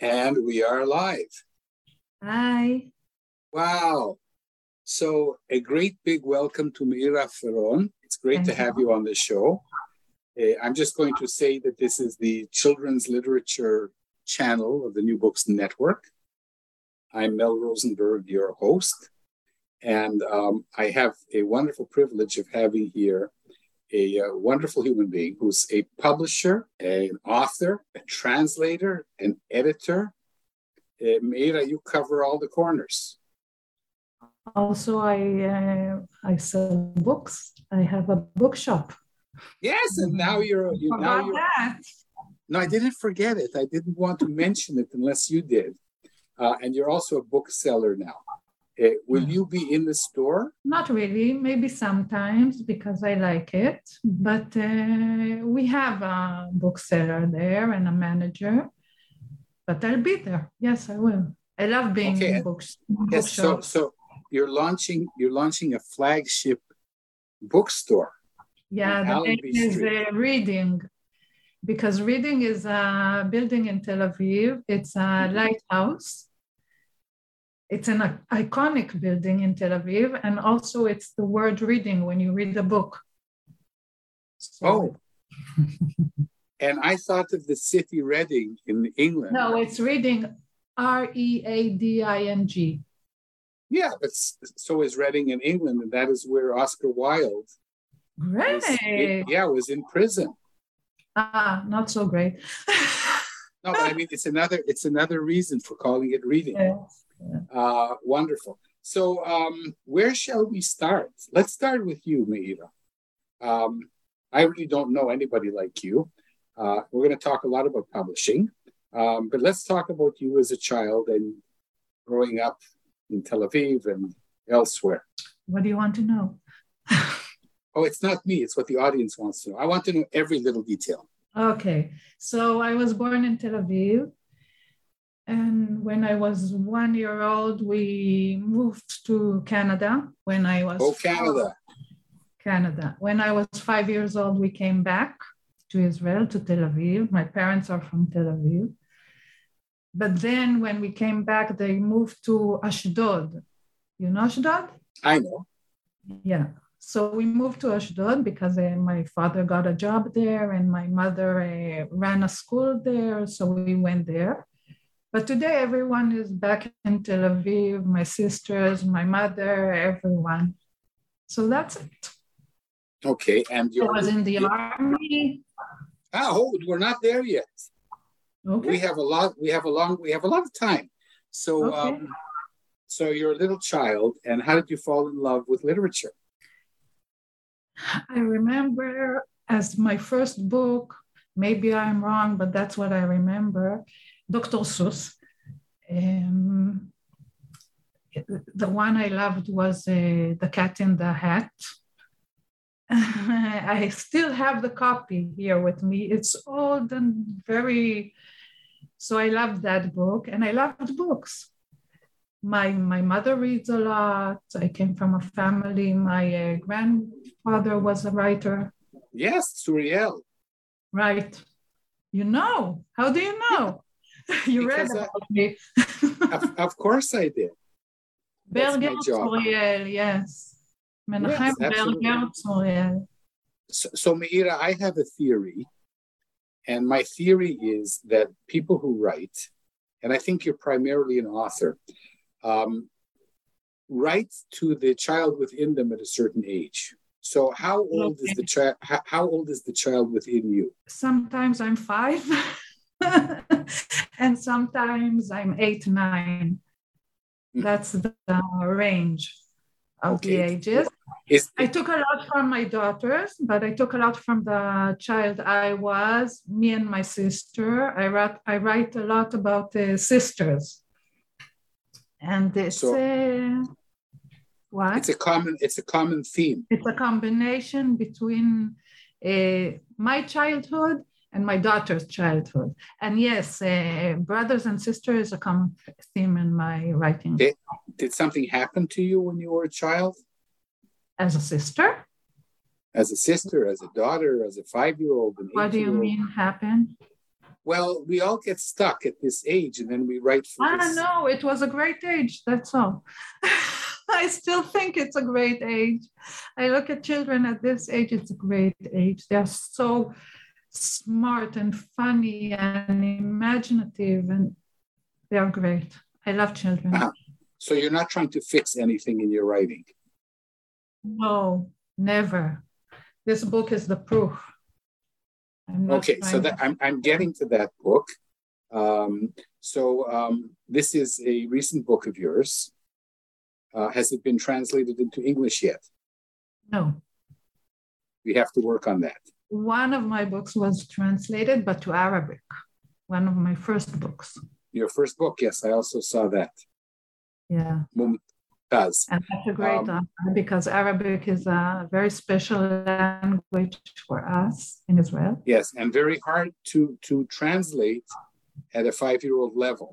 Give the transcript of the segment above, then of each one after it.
And we are live. Hi. Wow. So, a great big welcome to Meira Firon. It's great Thank to have you. you on the show. Uh, I'm just going to say that this is the children's literature channel of the New Books Network. I'm Mel Rosenberg, your host. And um, I have a wonderful privilege of having here a uh, wonderful human being who's a publisher, an author, a translator, an editor. Uh, Meira, you cover all the corners. Also, I uh, I sell books. I have a bookshop. Yes, and now you're you now you're that. no, I didn't forget it. I didn't want to mention it unless you did. Uh, and you're also a bookseller now. Uh, will you be in the store? Not really. Maybe sometimes because I like it. But uh, we have a bookseller there and a manager. But I'll be there. Yes, I will. I love being Okay. in books. Yes. So so you're launching you're launching a flagship bookstore. Yeah, the name is uh, Reading, because Reading is a building in Tel Aviv. It's a Mhm. lighthouse. It's an iconic building in Tel Aviv, and also it's the word reading when you read a book. So- Oh. And I thought of the city Reading in England. no, it's Reading, R E A D I N G. Yeah, but so is Reading in England, and that is where Oscar Wilde was, Great. yeah, was in prison. Ah, not so great. No, but I mean it's another it's another reason for calling it reading. Yes. Uh, wonderful. So um, where shall we start? Let's start with you, Meira. Um, I really don't know anybody like you. Uh, we're going to talk a lot about publishing, um, but let's talk about you as a child and growing up in Tel Aviv and elsewhere. What do you want to know? Oh, it's not me. It's what the audience wants to know. I want to know every little detail. Okay, so I was born in Tel Aviv. And when I was one year old, we moved to Canada. When I was Oh, Canada. Canada. When I was five years old, we came back to Israel, to Tel Aviv. My parents are from Tel Aviv. But then when we came back, they moved to Ashdod. You know Ashdod? I know. Yeah. So we moved to Ashdod because uh, my father got a job there and my mother uh, ran a school there. So we went there. But today, everyone is back in Tel Aviv my sisters, my mother, everyone. So that's it. Okay, and you're was in the you- army. Ah, oh, we're not there yet. Okay. we have a lot we have a long we have a lot of time so Okay. um so you're a little child and how did you fall in love with literature I remember as my first book, maybe I'm wrong, but that's what I remember, Dr. Seuss. Um, the one I loved was uh, The Cat in the Hat. I still have the copy here with me. It's old and very, so I loved that book and I loved books. My, my mother reads a lot. I came from a family. My uh, grandfather was a writer. yes Tzuriel Right. You know. How do you know? you read Because I- me. of, of course i did Berger job. Tzuriel, yes. Menachem absolutely. Berger Tzuriel. so, so Meira, i have a theory and my theory is that people who write and i think you're primarily an author um, write to the child within them at a certain age so how old is the child how, how old is the child within you Sometimes I'm five, and sometimes I'm eight, nine. Mhm. That's the range. of the ages. Is I took a lot from my daughters, but I took a lot from the child I was, me and my sister. I write, I write a lot about the sisters. And it's So- a, what? it's a common it's a common theme. it's a combination between uh, my childhood and my daughter's childhood. And yes, uh, brothers and sisters is a common theme in my writing. Okay. Did something happen to you when you were a child? As a sister, As a sister, as a daughter, as a five-year-old, what do you mean happen? Well, we all get stuck at this age, and then we write for Ah, this. no, it was a great age. That's all. I still think it's a great age. I look at children at this age, it's a great age. They're so smart and funny and imaginative, and they're great. I love children. Uh-huh. So you're not trying to fix anything in your writing. No, never. This book is the proof. I'm Okay, so that I'm I'm getting to that book. Um, so um, this is a recent book of yours. Uh, has it been translated into English yet? no. We have to work on that. One of my books was translated, but to Arabic. One of my first books. Your first book, yes, I also saw that. Yeah. Mumtaz. And that's a great Um, honor because Arabic is a very special language for us in Israel. Yes, and very hard to to translate at a five-year-old level.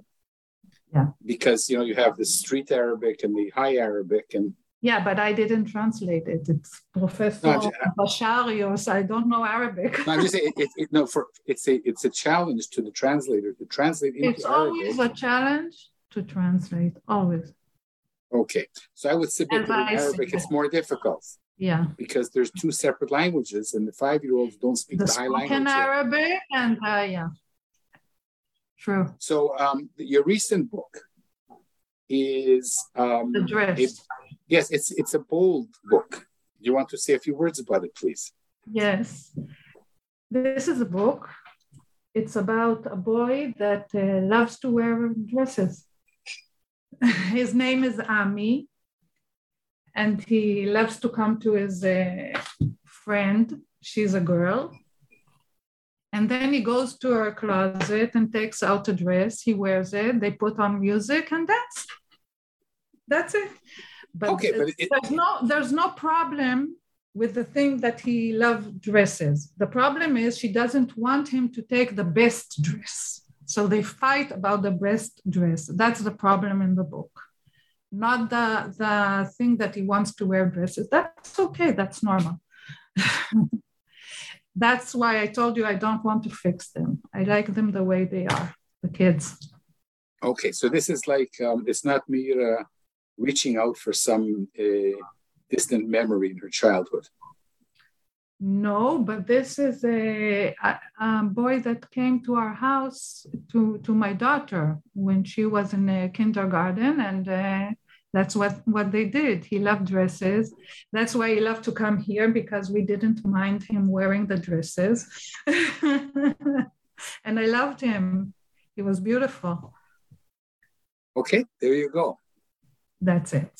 Yeah. Because you know you have the street Arabic and the high Arabic, and Yeah, but I didn't translate it. It's Professor No, Basharios. I don't know Arabic. no, I'm just saying it, it, no for it's a it's a challenge to the translator to translate into it's always Arabic. a challenge to translate, always. Okay, so I would submit As that I in Arabic it's more difficult Yeah. because there's two separate languages, and the five-year-olds don't speak The the, high spoken language. yet. Arabic and uh, yeah. True. So um, your recent book is um, The dress. it- yes, it's it's a bold book. You want to say a few words about it, please? Yes. This is a book. It's about a boy that uh, loves to wear dresses. his name is Ami, and he loves to come to his uh, friend. She's a girl. And then he goes to her closet and takes out a dress. He wears it. They put on music, and that's that's it. But, Okay, but it- there's no there's no problem with the thing that he loves dresses. The problem is she doesn't want him to take the best dress. So they fight about the best dress. That's the problem in the book. Not the the thing that he wants to wear dresses. That's okay. That's normal. That's why I told you I don't want to fix them. I like them the way they are, the kids. Okay, so this is like um, it's not Meira reaching out for some uh, distant memory in her childhood. No, but this is a, a, a boy that came to our house to, to my daughter when she was in a kindergarten, and uh, that's what, what they did. He loved dresses. That's why he loved to come here because we didn't mind him wearing the dresses. and I loved him. He was beautiful. Okay, there you go. That's it.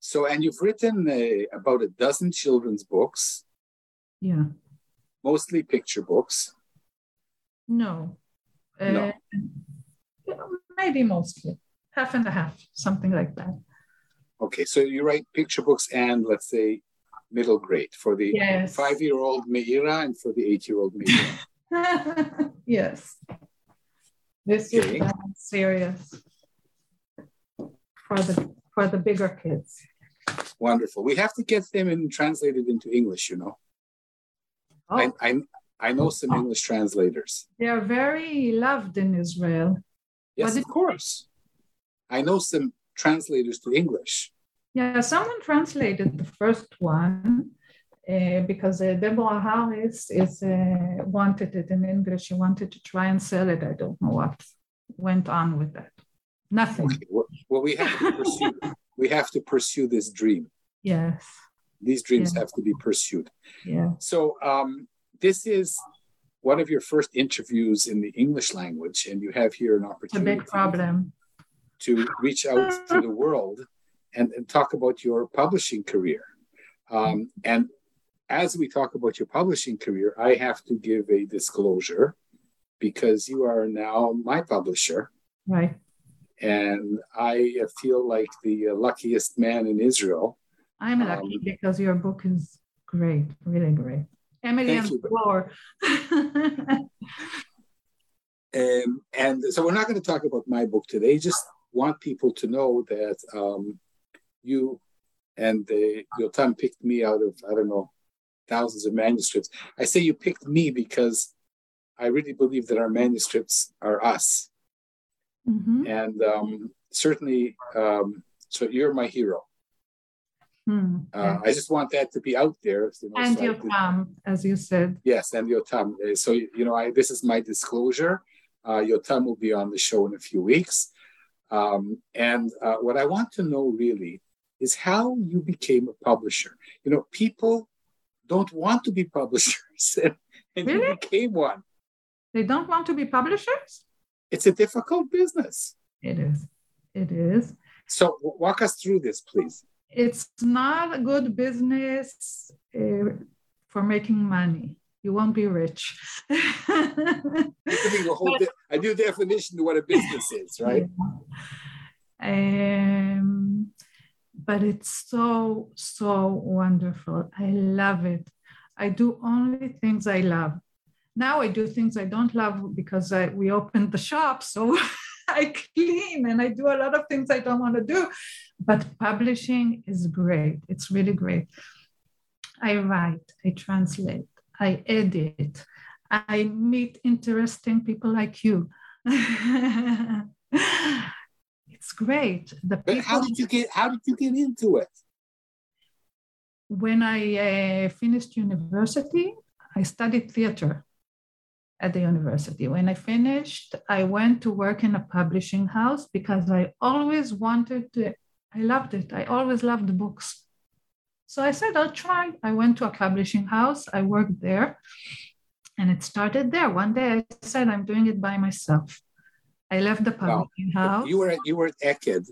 So, and you've written uh, about a dozen children's books, Yeah. mostly picture books. No. Uh, No. Maybe mostly. Half and a half, something like that. Okay, so you write picture books and let's say middle grade for the Yes. five-year-old Meira and for the eight-year-old Meira. yes. This Okay. is serious for the for the bigger kids. Wonderful. We have to get them in, translated into English. You know, Oh, I, I I know some English translators. they are very loved in Israel. Yes, of course. I know some translators to English. Yeah, someone translated the first one uh, because uh, Deborah Harris is uh, wanted it in English. She wanted to try and sell it. I don't know what went on with that. Nothing. Okay. Well, we have to pursue. we have to pursue this dream. Yes. These dreams Yeah. have to be pursued. Yeah. So um, this is one of your first interviews in the English language, and you have here an It's a opportunity big problem. to reach out to the world and, and talk about your publishing career. Um, and as we talk about your publishing career, I have to give a disclosure because you are now my publisher. Right. And I feel like the luckiest man in Israel. I'm lucky um, because your book is great, really great. Emily and Floor. um, and so we're not going to talk about my book today. Just want people to know that um, you and the, Yotam picked me out of, I don't know, thousands of manuscripts. I say you picked me because I really believe that our manuscripts are us. Mm-hmm. And um, certainly, um, so you're my hero. Hmm. Uh, I just want that to be out there. You know, and so your Yotam, as you said. Yes, and Yotam. Uh, so, you know, I, this is my disclosure. Uh, Yotam will be on the show in a few weeks. Um, and uh, what I want to know really is how you became a publisher. You know, people don't want to be publishers, and, and really? you became one. They don't want to be publishers? It's a difficult business. It is. It is. So, walk us through this, please. It's not a good business uh, for making money. You won't be rich. a whole de- a new definition to what a business is, right? Yeah. Um, but it's so, so wonderful. I love it. I do only things I love. Now I do things I don't love because I, we opened the shop. So I clean and I do a lot of things I don't want to do. But publishing is great. It's really great. I write, I translate, I edit, I meet interesting people like you. it's great. The people, how did you get? How did you get into it? When I uh, finished university, I studied theater at the university. When I finished, I went to work in a publishing house because I always wanted to. I loved it. I always loved books. So I said, I'll try. I went to a publishing house. I worked there. And it started there. One day I said, I'm doing it by myself. I left the publishing house. You were at, you were at Eked.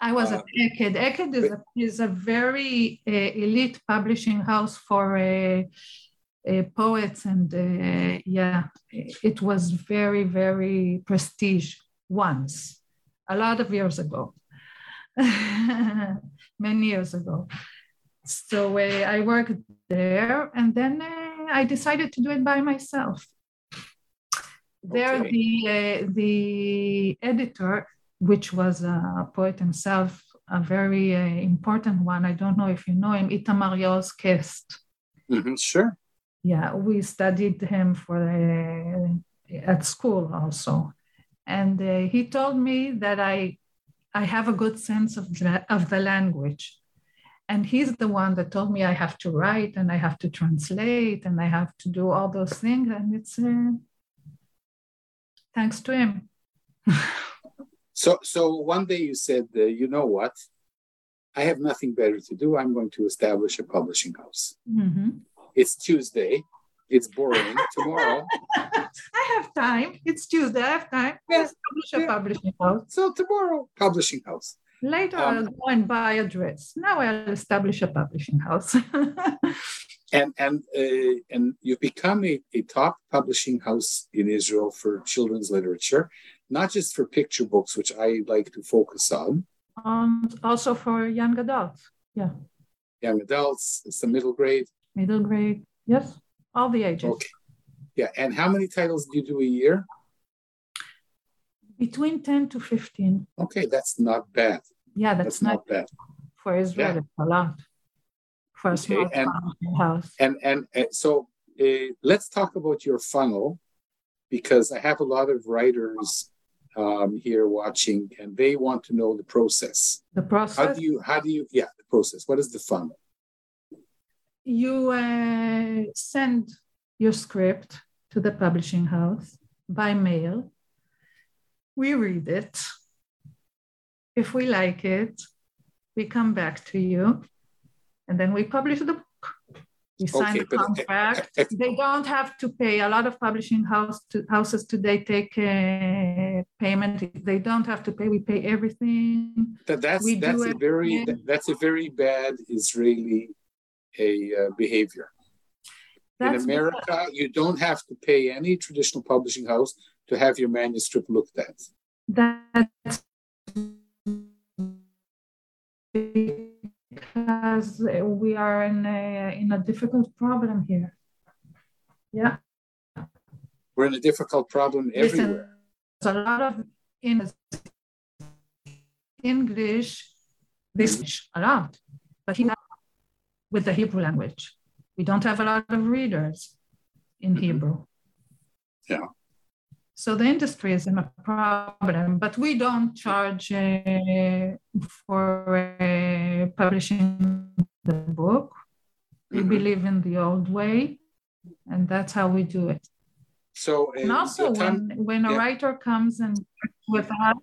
I was uh, at Eked. Eked is a, is a very uh, elite publishing house for uh poets, and uh, yeah, it was very very prestige once, a lot of years ago, many years ago. So uh, I worked there, and then I decided to do it by myself. There, okay. the uh, the editor, which was a poet himself, a very uh, important one. I don't know if you know him, Itamar Yaoz-Kest. Mm-hmm, sure. Yeah, we studied him for uh, at school also, and uh, he told me that I I have a good sense of the, of the language. And he's the one that told me I have to write and I have to translate and I have to do all those things. And it's uh, thanks to him. so, so one day you said, uh, you know what? I have nothing better to do. I'm going to establish a publishing house. Mm-hmm. It's Tuesday. It's boring. Tomorrow. I have time. It's Tuesday. I have time. Yes. Establish a yeah. publishing house. So tomorrow, publishing house. Later, um, I'll go and buy a dress. Now I'll establish a publishing house. and and uh, and you've become a, a top publishing house in Israel for children's literature, not just for picture books, which I like to focus on. Um, also for young adults, yeah. Young adults, it's the middle grade. Middle grade, yes, all the ages. Okay. Yeah, and how many titles do you do a year? Between 10 to 15. Okay, that's not bad. Yeah, that's, that's not, bad. For Israel, yeah. it's a lot for a small and, house. And, and, and so uh, let's talk about your funnel because I have a lot of writers um, here watching and they want to know the process. The process? How do you, how do you, yeah, the process. What is the funnel? You uh, send your script to the publishing house by mail. We read it. If we like it, we come back to you and then we publish the book. We sign okay, the contract. they don't have to pay. A lot of publishing house to, houses today take uh, payment. They don't have to pay. We pay everything. That, that's We that's a very everything. that's a very bad Israeli a uh, behavior. In That's America, you don't have to pay any traditional publishing house to have your manuscript looked at. That's because we are in a, in a difficult problem here. Yeah. We're in a difficult problem everywhere. There's a lot of in English, this a lot, but he with the Hebrew language. We don't have a lot of readers in Mhm. Hebrew. Yeah. So the industry is in a problem, but we don't charge uh, for uh, publishing the book. We Mhm. believe in the old way, and that's how we do it. So, uh, And also, time- when, when a yeah. writer comes and with us,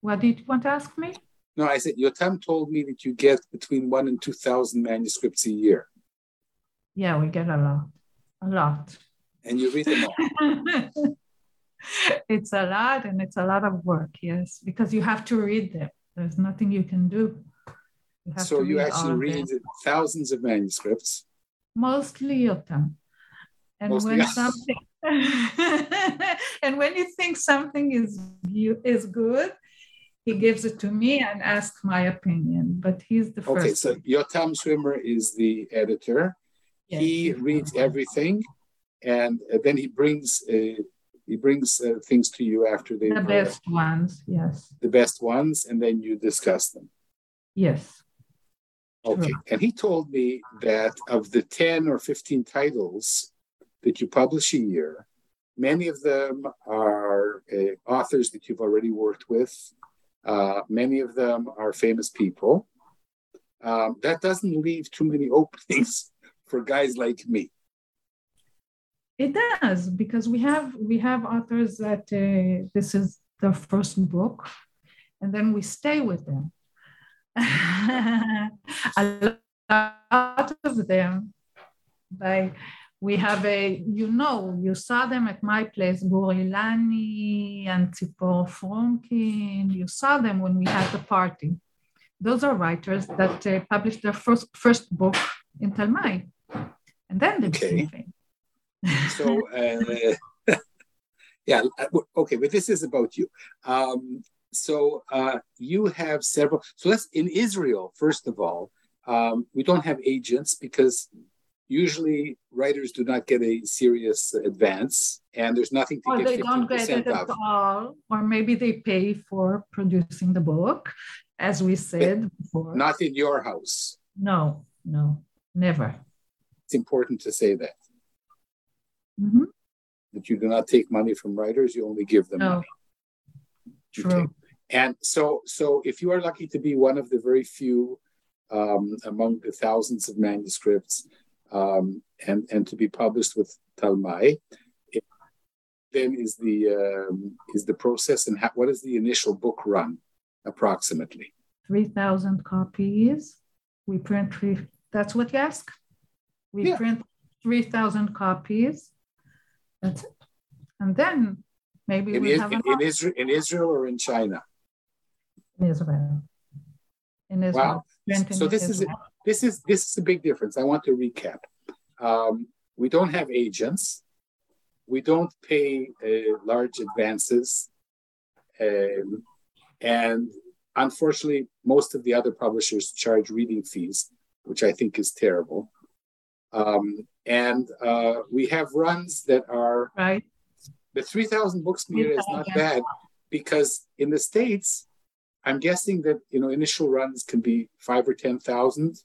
what did you want to ask me? No, I said Yotam told me that you get between one and two thousand manuscripts a year, Yeah, we get a lot, a lot. and you read them all. it's a lot, and it's a lot of work. Yes, because you have to read them. There's nothing you can do. You so you actually read them. thousands of manuscripts. mostly Yotam. And Mostly, when something and when you think something is is good, he gives it to me and asks my opinion. But he's the first. Okay, so Yotam Shwimmer is the editor. Yes. He reads everything, and uh, then he brings uh, he brings uh, things to you after they the best ones. Yes. the best ones, and then you discuss them. Yes. Okay, and he told me that of the ten or fifteen titles that you publish a year, many of them are uh, authors that you've already worked with. Uh, many of them are famous people. Um, that doesn't leave too many openings for guys like me. It does because we have we have authors that uh, this is their first book, and then we stay with them. a lot of them, by we have a you know you saw them at my place, Gorilani and Tzipor Fromkin. You saw them when we had the party. Those are writers that uh, published their first first book in Tal-May, and then they Okay. became. So, uh, yeah, uh, okay, but this is about you. Um, so uh, you have several. So let's in Israel, first of all, um, we don't have agents because usually writers do not get a serious advance, and there's nothing to or get they don't get it at of. all, or maybe they pay for producing the book, as we said before. Not in your house. no, no, never. It's important to say that Mhm. that you do not take money from writers; you only give them No, money. true. And so, so if you are lucky to be one of the very few um, among the thousands of manuscripts, um, and and to be published with Tal-May, it, then is the um, is the process and how, what is the initial book run approximately? 3,000 copies. We print three, that's what you ask? We Yeah. print 3,000 copies. That's it. And then maybe In, we Is- have in, in Israel, in Israel or in China? in Israel. In Israel. Wow. print in So this is Israel. This is this is a big difference. I want to recap. Um, we don't have agents. We don't pay uh, large advances, um, and unfortunately, most of the other publishers charge reading fees, which I think is terrible. Um, and uh, we have runs that are right. the 3,000 books per year is not bad because in the States, I'm guessing that, you know, initial runs can be five or 10,000.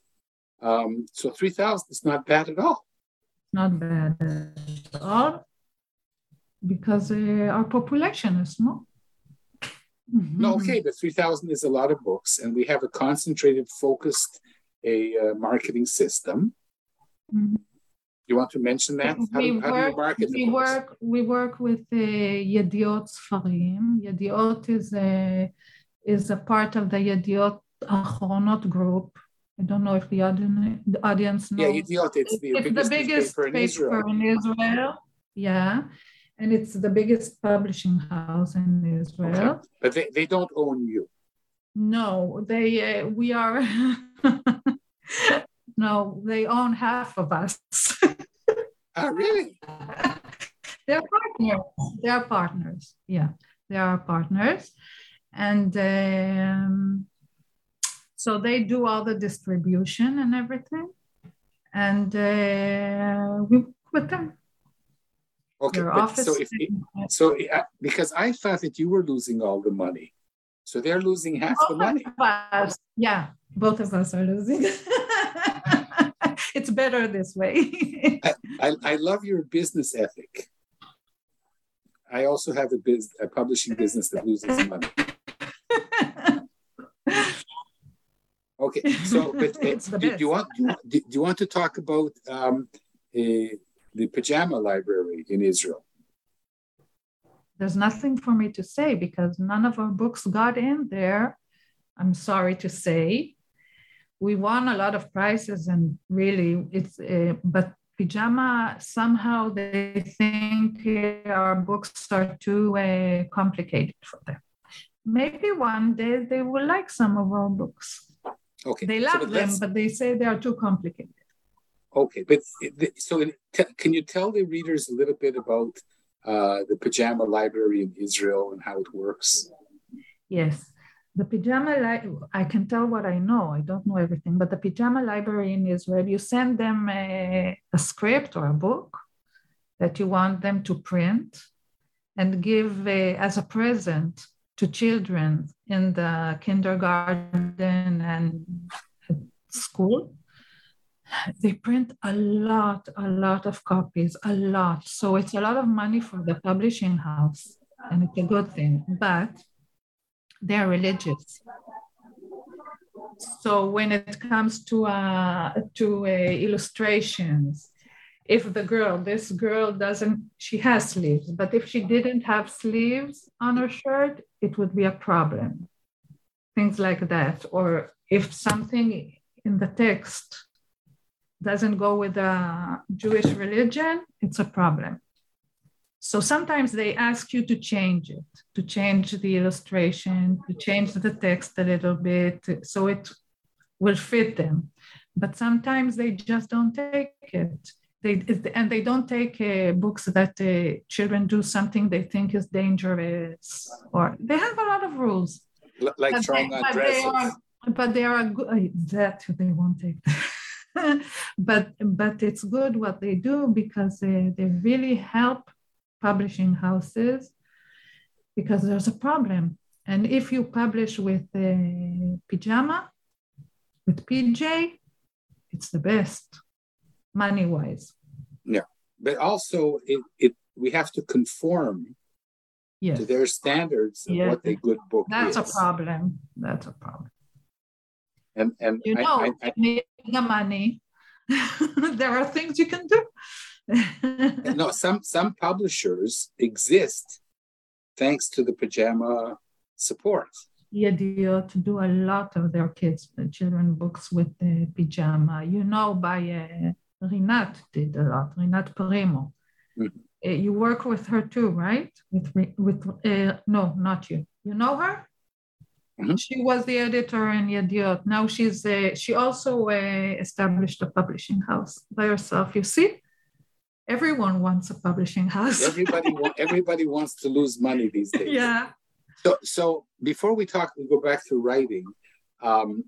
Um, so 3,000 is not bad at all. Not bad at all because uh, our population is small. No, Mhm. okay, but 3,000 is a lot of books and we have a concentrated, focused, a uh, marketing system. Mhm. You want to mention that? How, we do, do work, market the we work, we work with uh, Yediot Sfarim. Yediot is a, is a part of the Yediot Achronot group. I don't know if the audience, the audience knows. Yeah, Yediot, it's the it's biggest the biggest newspaper in Israel. in Israel. Yeah. and it's the biggest publishing house in Israel. Okay. But they, they don't own you. No, they uh, we are. no, they own half of us. oh, really? They're partners. They are partners. Yeah, they are partners, and um, so they do all the distribution and everything, and uh, we with them. Okay, so if so, uh, because I thought that you were losing all the money, so they're losing half both the money. Us, yeah, both of us are losing. it's better this way. I, I, I, love your business ethic. I also have a, biz, a publishing business that loses money. Okay, so but uh, do, do, you want do, do, you want to talk about um, uh, the pajama library in Israel? There's nothing for me to say because none of our books got in there. I'm sorry to say. We won a lot of prizes, and really, it's uh, but pajama somehow they think our books are too uh, complicated for them. Maybe one day they will like some of our books. Okay. They love so them, but they say they are too complicated. Okay, but so can you tell the readers a little bit about uh, the pajama library in Israel and how it works? Yes, the pajama li- I can tell what I know. I don't know everything, but the pajama library in Israel, you send them a, a script or a book that you want them to print and give a, as a present to children in the kindergarten and school they print a lot, a lot of copies, a lot. So it's a lot of money for the publishing house, and it's a good thing. But they're religious. So when it comes to uh, to uh, illustrations, if the girl, this girl doesn't, she has sleeves, but if she didn't have sleeves on her shirt, it would be a problem. Things like that, or if something in the text doesn't go with the Jewish religion, it's a problem. So sometimes they ask you to change it, to change the illustration, to change the text a little bit so it will fit them. But sometimes they just don't take it. They, and they don't take uh, books that uh, children do something they think is dangerous, or they have a lot of rules. Like but trying they, on dresses. They are, but they are good. Uh, that they won't take. but but it's good what they do because they, they really help publishing houses because there's a problem. And if you publish with a pajama, with PJ, it's the best money wise. Yeah, but also it, it we have to conform yes. to their standards of yes. what a good book That's is. a problem. That's a problem. And and you know, I, I, I, the money, there are things you can do. no, some some publishers exist thanks to the pajama support. Yediot to do a lot of their kids' the children books with the pajama. You know, by uh, Rinat did a lot. Rinat Primo. Mm-hmm. Uh, you work with her too, right? With with uh, no, not you. You know her? Mm-hmm. She was the editor in Yediot. Now she's uh, she also uh, established a publishing house by herself. You see, everyone wants a publishing house. everybody wa- everybody wants to lose money these days. Yeah. So so before we talk, we go back to writing. Um,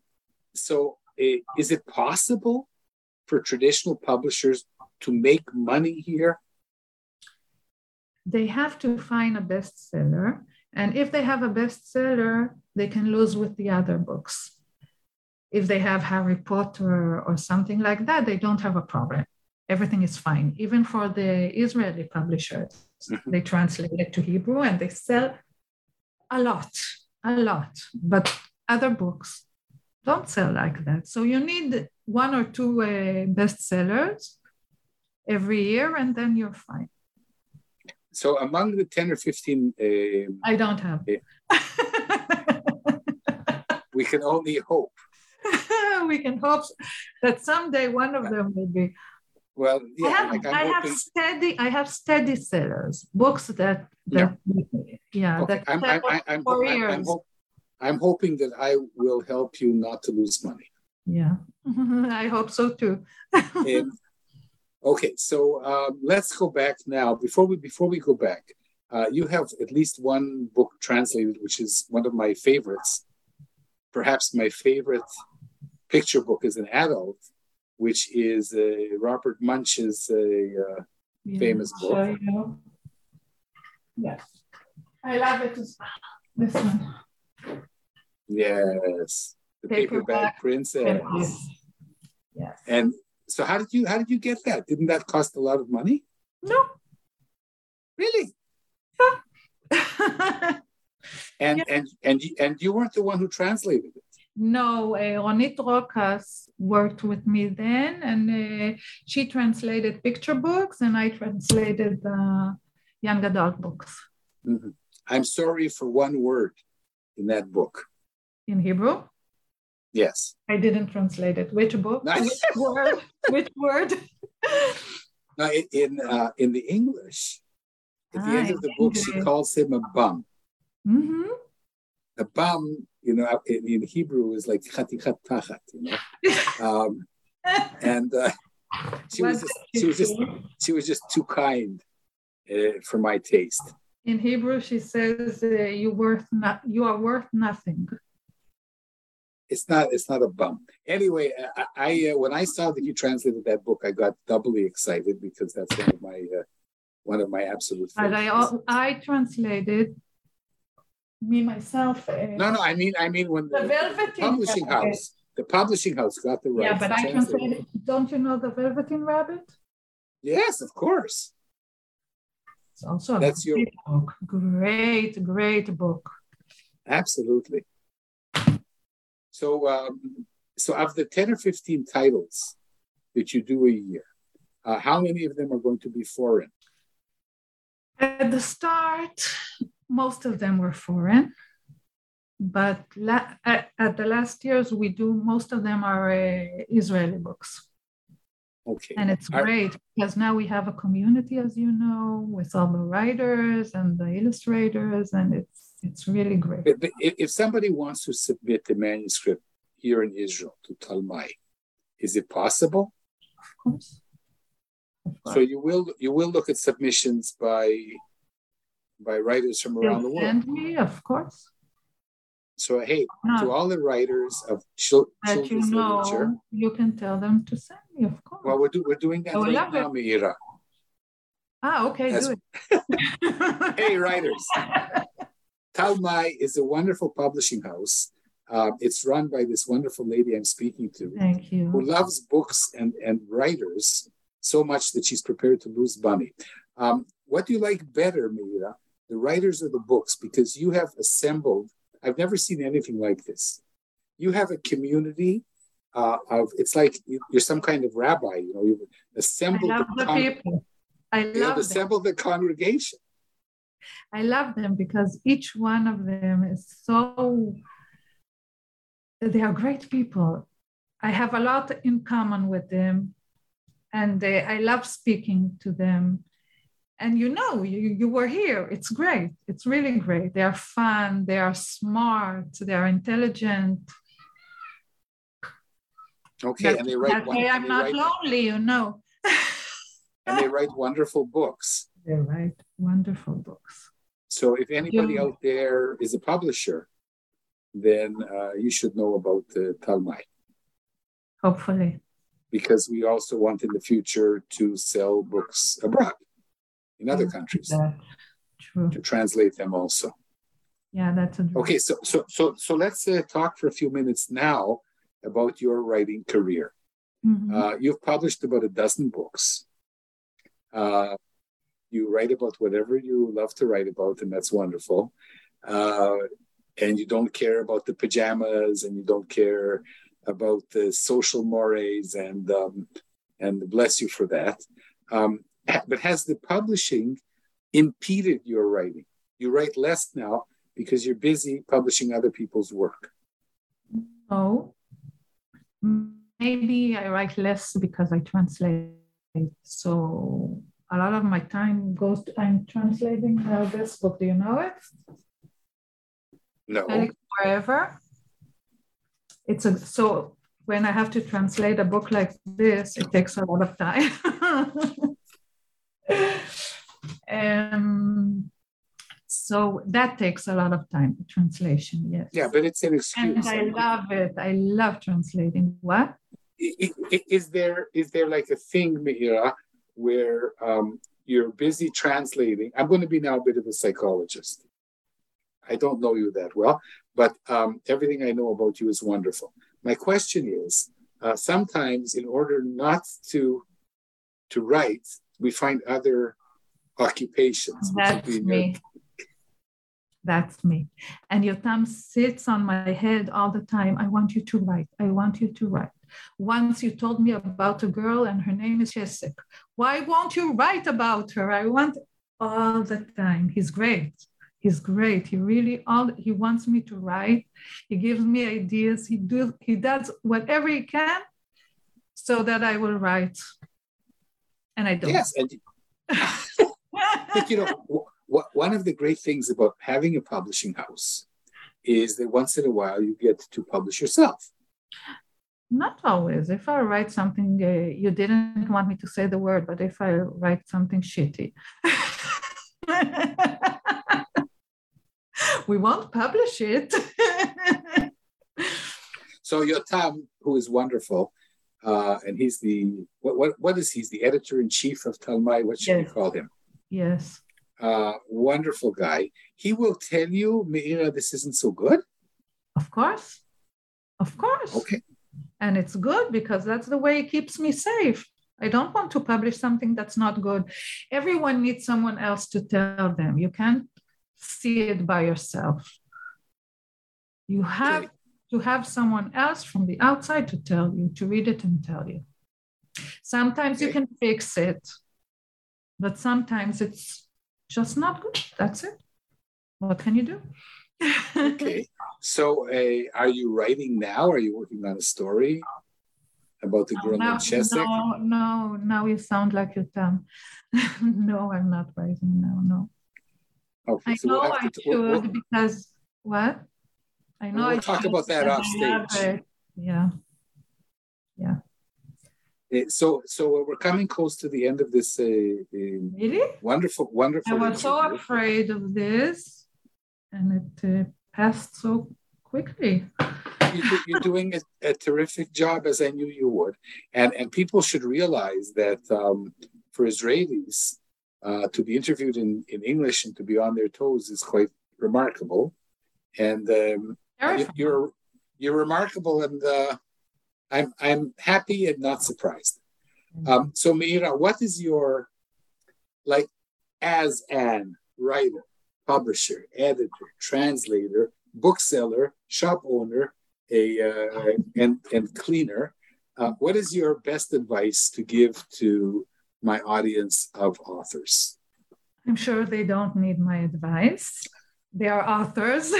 so uh, is it possible for traditional publishers to make money here? They have to find a bestseller and if they have a bestseller, they can lose with the other books. If they have Harry Potter or something like that, they don't have a problem. Everything is fine. Even for the Israeli publishers, mm-hmm. they translate it to Hebrew and they sell a lot, a lot. But other books don't sell like that. So you need one or two uh, bestsellers every year, and then you're fine. So among the 10 or 15 uh, i don't have. Uh, we can only hope. We can hope that someday one of them will be. Well, yeah, I have, like I have hoping. steady, I have steady sellers, books that, that, yeah, Okay, that I'm, I'm, I'm, I'm, I'm, I'm, years. hop- I'm hoping that I will help you not to lose money. Yeah, I hope so too. And, okay, so um, let's go back now. Before we before we go back, uh, you have at least one book translated, which is one of my favorites. Perhaps my favorite picture book as an adult, which is uh, Robert Munsch's uh, uh, Yeah, famous book. show you. Yes, I love it. as well. This one. Yes, the Paper Bag, Paperback Princess. Yes. And so, how did you how did you get that? Didn't that cost a lot of money? No. Really? And Yeah. and and you, and you weren't the one who translated it. No, uh, Ronit Rokas worked with me then, and uh, she translated picture books, and I translated uh, young adult books Mhm. I'm sorry for one word in that book. In Hebrew. Yes. I didn't translate it. Which book? Which word? Which word? Now, in uh, in the English, at the Ah, end of the book, she calls him a bum. Mm-hmm. A bum, you know, in, in Hebrew is like chatichat tachat, you know. Um, and uh, she was just, she was just she was just too kind uh, for my taste. in Hebrew. She says, uh, "You worth not. You are worth nothing." It's not it's not a bum. Anyway, I, I uh, when I saw that you translated that book, I got doubly excited because that's one of my uh, one of my absolute But I I translated me myself. uh, No, no, I mean I mean when The the, publishing Rabbit. house the publishing house got the rights. Yeah, but I translated. Don't you know the Velveteen Rabbit? Yes, of course. It's also a That's your- book. Great, great book. Absolutely. So, um, so of the ten or fifteen titles that you do a year, uh, how many of them are going to be foreign? At the start, most of them were foreign, but la- at, at the last years, we do most of them are uh, Israeli books, Okay. and it's great because now we have a community, as you know, with all the writers and the illustrators, and it's it's really great. If, if somebody wants to submit the manuscript here in Israel to Tal-May, is it possible? Of course. Of So you will you will look at submissions by by writers from around the They'll world. send me, of course. So hey, to all the writers of chil- that you children's literature, you can tell them to send me, of course. well, we're, do, we're doing that I right now, Meira. ah, okay, That's- good. Hey, writers. Tal-May is a wonderful publishing house. Uh, it's run by this wonderful lady I'm speaking to, Thank who loves books and, and writers so much that she's prepared to lose money. Um, what do you like better, Meira, the writers or the books? Because you have assembled, I've never seen anything like this. You have a community uh, of, it's like you're some kind of rabbi, you know, you've assembled, the con- people. I you love assembled the congregation. I love them because each one of them is so, they are great people. I have a lot in common with them and they, I love speaking to them. And you know, you, you were here. It's great. It's really great. They are fun. They are smart. They are intelligent. Okay, That, and they write that one, way I'm they not write, lonely, you know. and they write wonderful books. They write wonderful books. So if anybody Yeah. out there is a publisher, then uh, you should know about uh, Tal-May Hopefully. because we also want in the future to sell books abroad in other countries That. True. to translate them also. Yeah, that's a. Okay, so so so so let's uh, talk for a few minutes now about your writing career. Mhm. Uh, you've published about a dozen books. Uh, you write about whatever you love to write about, and that's wonderful. Uh, and you don't care about the pajamas, and you don't care about the social mores, and um, and bless you for that. Um, but has the publishing impeded your writing? You write less now because you're busy publishing other people's work. No. Maybe I write less because I translate So a lot of my time goes to, I'm translating uh, this book. Do you know it? No. Forever. It's a so when I have to translate a book like this, it takes a lot of time. um, so that takes a lot of time, the translation, yes. Yeah, but it's an excuse. And I love it. I love translating. What? Is there is there like a thing, Meira, where um, you're busy translating? I'm going to be now a bit of a psychologist. I don't know you that well, but um, everything I know about you is wonderful. My question is, uh, sometimes in order not to to write, we find other occupations. That's me. That's me. And Yotam sits on my head all the time. I want you to write. I want you to write. Once you told me about a girl and her name is Jessica. Why won't you write about her? I want all the time. He's great. He's great. He really all he wants me to write. He gives me ideas. He do he does whatever he can so that I will write. And I don't. Yes, and but you know one of the great things about having a publishing house is that once in a while you get to publish yourself. Not always. If I write something, uh, you didn't want me to say the word, but if I write something shitty, we won't publish it. so Yotam who is wonderful, uh, and he's the what, what what is he's the editor in chief of Tal-May? What should yes. we call him? Yes. Uh, wonderful guy. He will tell you, Meira, this isn't so good. Of course, of course. Okay. And it's good because that's the way it keeps me safe. I don't want to publish something that's not good. Everyone needs someone else to tell them. You can't see it by yourself. You have to have someone else from the outside to tell you, to read it and tell you. Sometimes you can fix it, but sometimes it's just not good. That's it. What can you do? Okay. So, uh, are you writing now? Are you working on a story? about the girl named Chesek? No, no, now you sound like Yotam. no, I'm not writing now. No. Okay, I so know we'll I to, should we'll, we'll, because what? I know we'll I talk about that off stage. Yeah. Yeah. Uh, so, so we're coming close to the end of this. Uh, uh, really? Wonderful, wonderful. I was so afraid of this, and it uh, passed so quickly you're, doing a, a, terrific job, as I knew you would. And and people should realize that um, for Israelis uh, to be interviewed in, in English and to be on their toes is quite remarkable. And um, you're you're remarkable, and uh, I'm I'm happy and not surprised. Um, so Meira, what is your like as an writer, publisher, editor, translator, bookseller, shop owner, a uh, and and cleaner. Uh, what is your best advice to give to my audience of authors? I'm sure they don't need my advice. They are authors.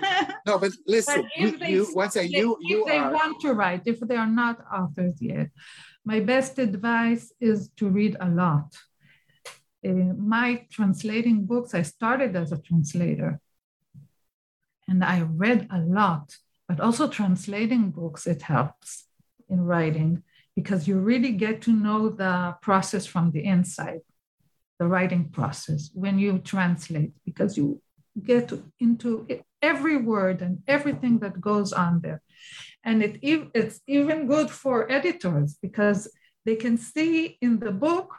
no, but listen, but you, they, you, once they, you, you if they are... want to write, if they are not authors yet, my best advice is to read a lot. Uh, my translating books, I started as a translator and I read a lot but also translating books, it helps in writing because you really get to know the process from the inside, the writing process when you translate, because you get into every word and everything that goes on there. And it, it's even good for editors because they can see in the book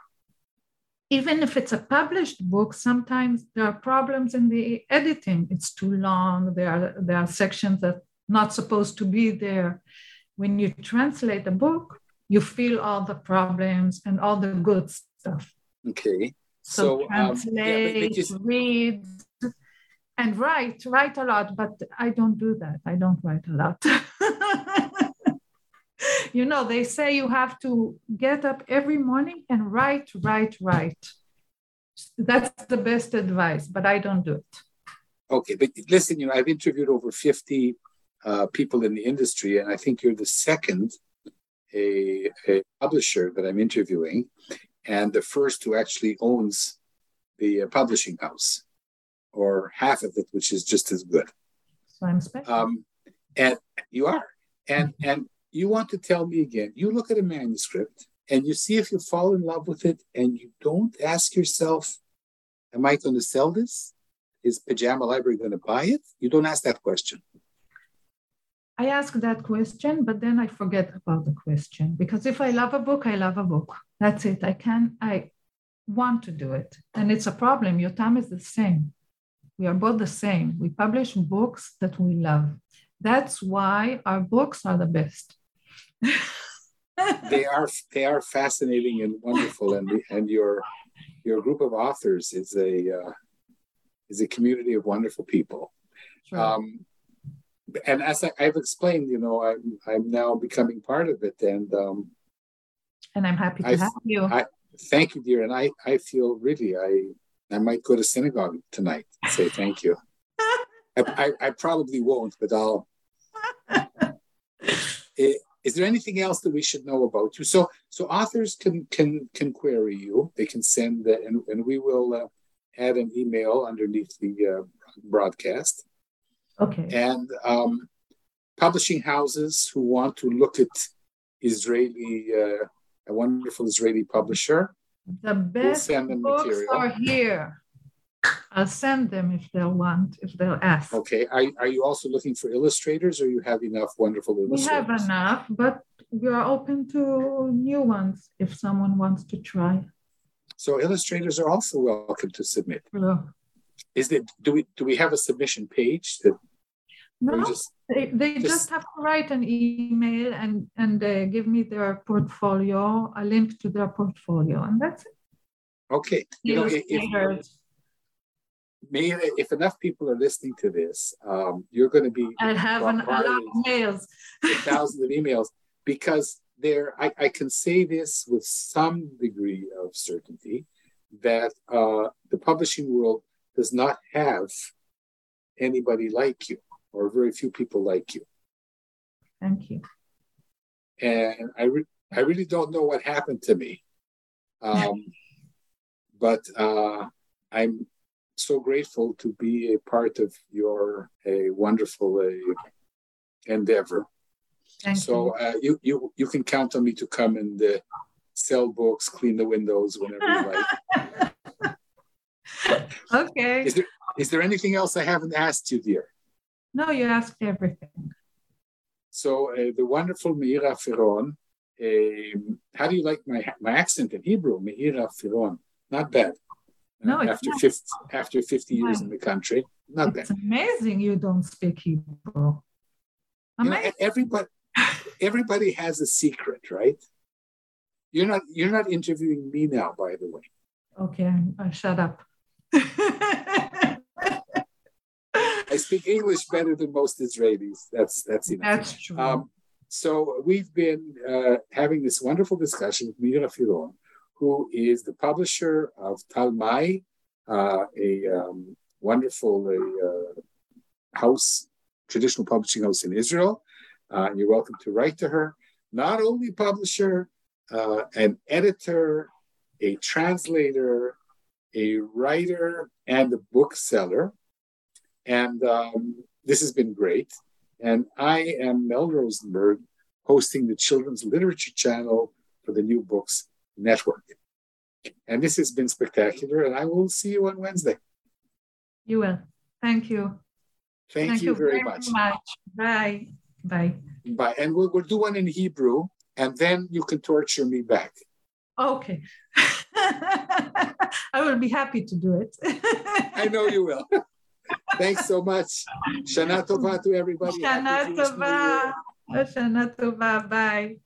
even if it's a published book, sometimes there are problems in the editing. It's too long. There are, there are sections that not supposed to be there. When you translate a book, you feel all the problems and all the good stuff. Okay. So, so translate, um, yeah, just... read, and write, write a lot, but I don't do that. I don't write a lot. you know, they say you have to get up every morning and write, write, write. That's the best advice, but I don't do it. Okay, but listen, you know, I've interviewed over 50 uh, people in the industry, and I think you're the second a, a, publisher that I'm interviewing. and the first who actually owns the uh, publishing house, or half of it, which is just as good. So I'm special. Um, and you are, and and you want to tell me again. You look at a manuscript and you see if you fall in love with it, and you don't ask yourself, "Am I going to sell this? Is Pajama Library going to buy it?" You don't ask that question. I ask that question, but then I forget about the question because if I love a book, I love a book. That's it. I can, I want to do it. And it's a problem. Yotam is the same. We are both the same. We publish books that we love. That's why our books are the best. they are they are fascinating and wonderful, and and your your group of authors is a uh, is a community of wonderful people. Sure. Um, and as I, have explained, you know, I'm I'm now becoming part of it, and um, and I'm happy to I, have you. I, thank you, dear, and I I feel really I I might go to synagogue tonight and say thank you. I, I, I probably won't, but I'll. It, is there anything else that we should know about you? So so authors can can can query you. They can send the, and and we will uh, add an email underneath the uh, broadcast Okay. And um, publishing houses who want to look at Israeli, uh, a wonderful Israeli publisher. The best we'll books material. are here. I'll send them if they'll want, if they'll ask. Okay. Are, are you also looking for illustrators or you have enough wonderful illustrators? We have enough, but we are open to new ones if someone wants to try. So illustrators are also welcome to submit. Hello. Is it do we do we have a submission page that no, just, they, they just, just, have to write an email and and uh, give me their portfolio, a link to their portfolio, and that's it. Okay, you know, if, if enough people are listening to this, um, you're going to be. I have an, a lot of mails, thousands of emails, because there, I, I can say this with some degree of certainty that uh, the publishing world does not have anybody like you or very few people like you. Thank you. And I, re- I really don't know what happened to me. Um, but uh, I'm so grateful to be a part of your a wonderful uh, endeavor. Thank so you. Uh, you you you can count on me to come and uh, sell books, clean the windows whenever you like. okay. Is there is there anything else I haven't asked you, dear? No, you asked everything. So uh, the wonderful Meira Firon, uh, how do you like my my accent in Hebrew? Meira Firon, not bad. No, uh, after not. 50, after 50 years in the country, not it's bad. amazing you don't speak Hebrew. You know, everybody everybody has a secret, right? You're not you're not interviewing me now, by the way. Okay, I'll shut up. I speak English better than most Israelis. That's that's enough. That's true. Um, so we've been uh, having this wonderful discussion with Meira Firon, who is the publisher of Tal-May, uh, a um, wonderful uh, house, traditional publishing house in Israel. Uh, you're welcome to write to her. Not only publisher, uh, an editor, a translator, a writer, and a bookseller. And um, this has been great. And I am Mel Rosenberg, hosting the Children's Literature Channel for the New Books Network. And this has been spectacular, and I will see you on Wednesday. You will. Thank you. Thank, Thank you, you, very, very much. much. Bye. Bye. Bye. And we'll, we'll do one in Hebrew, and then you can torture me back. Okay. I will be happy to do it. I know you will. Thanks so much. Shana Tova to everybody. Shana Tova. Shana Tova. Bye.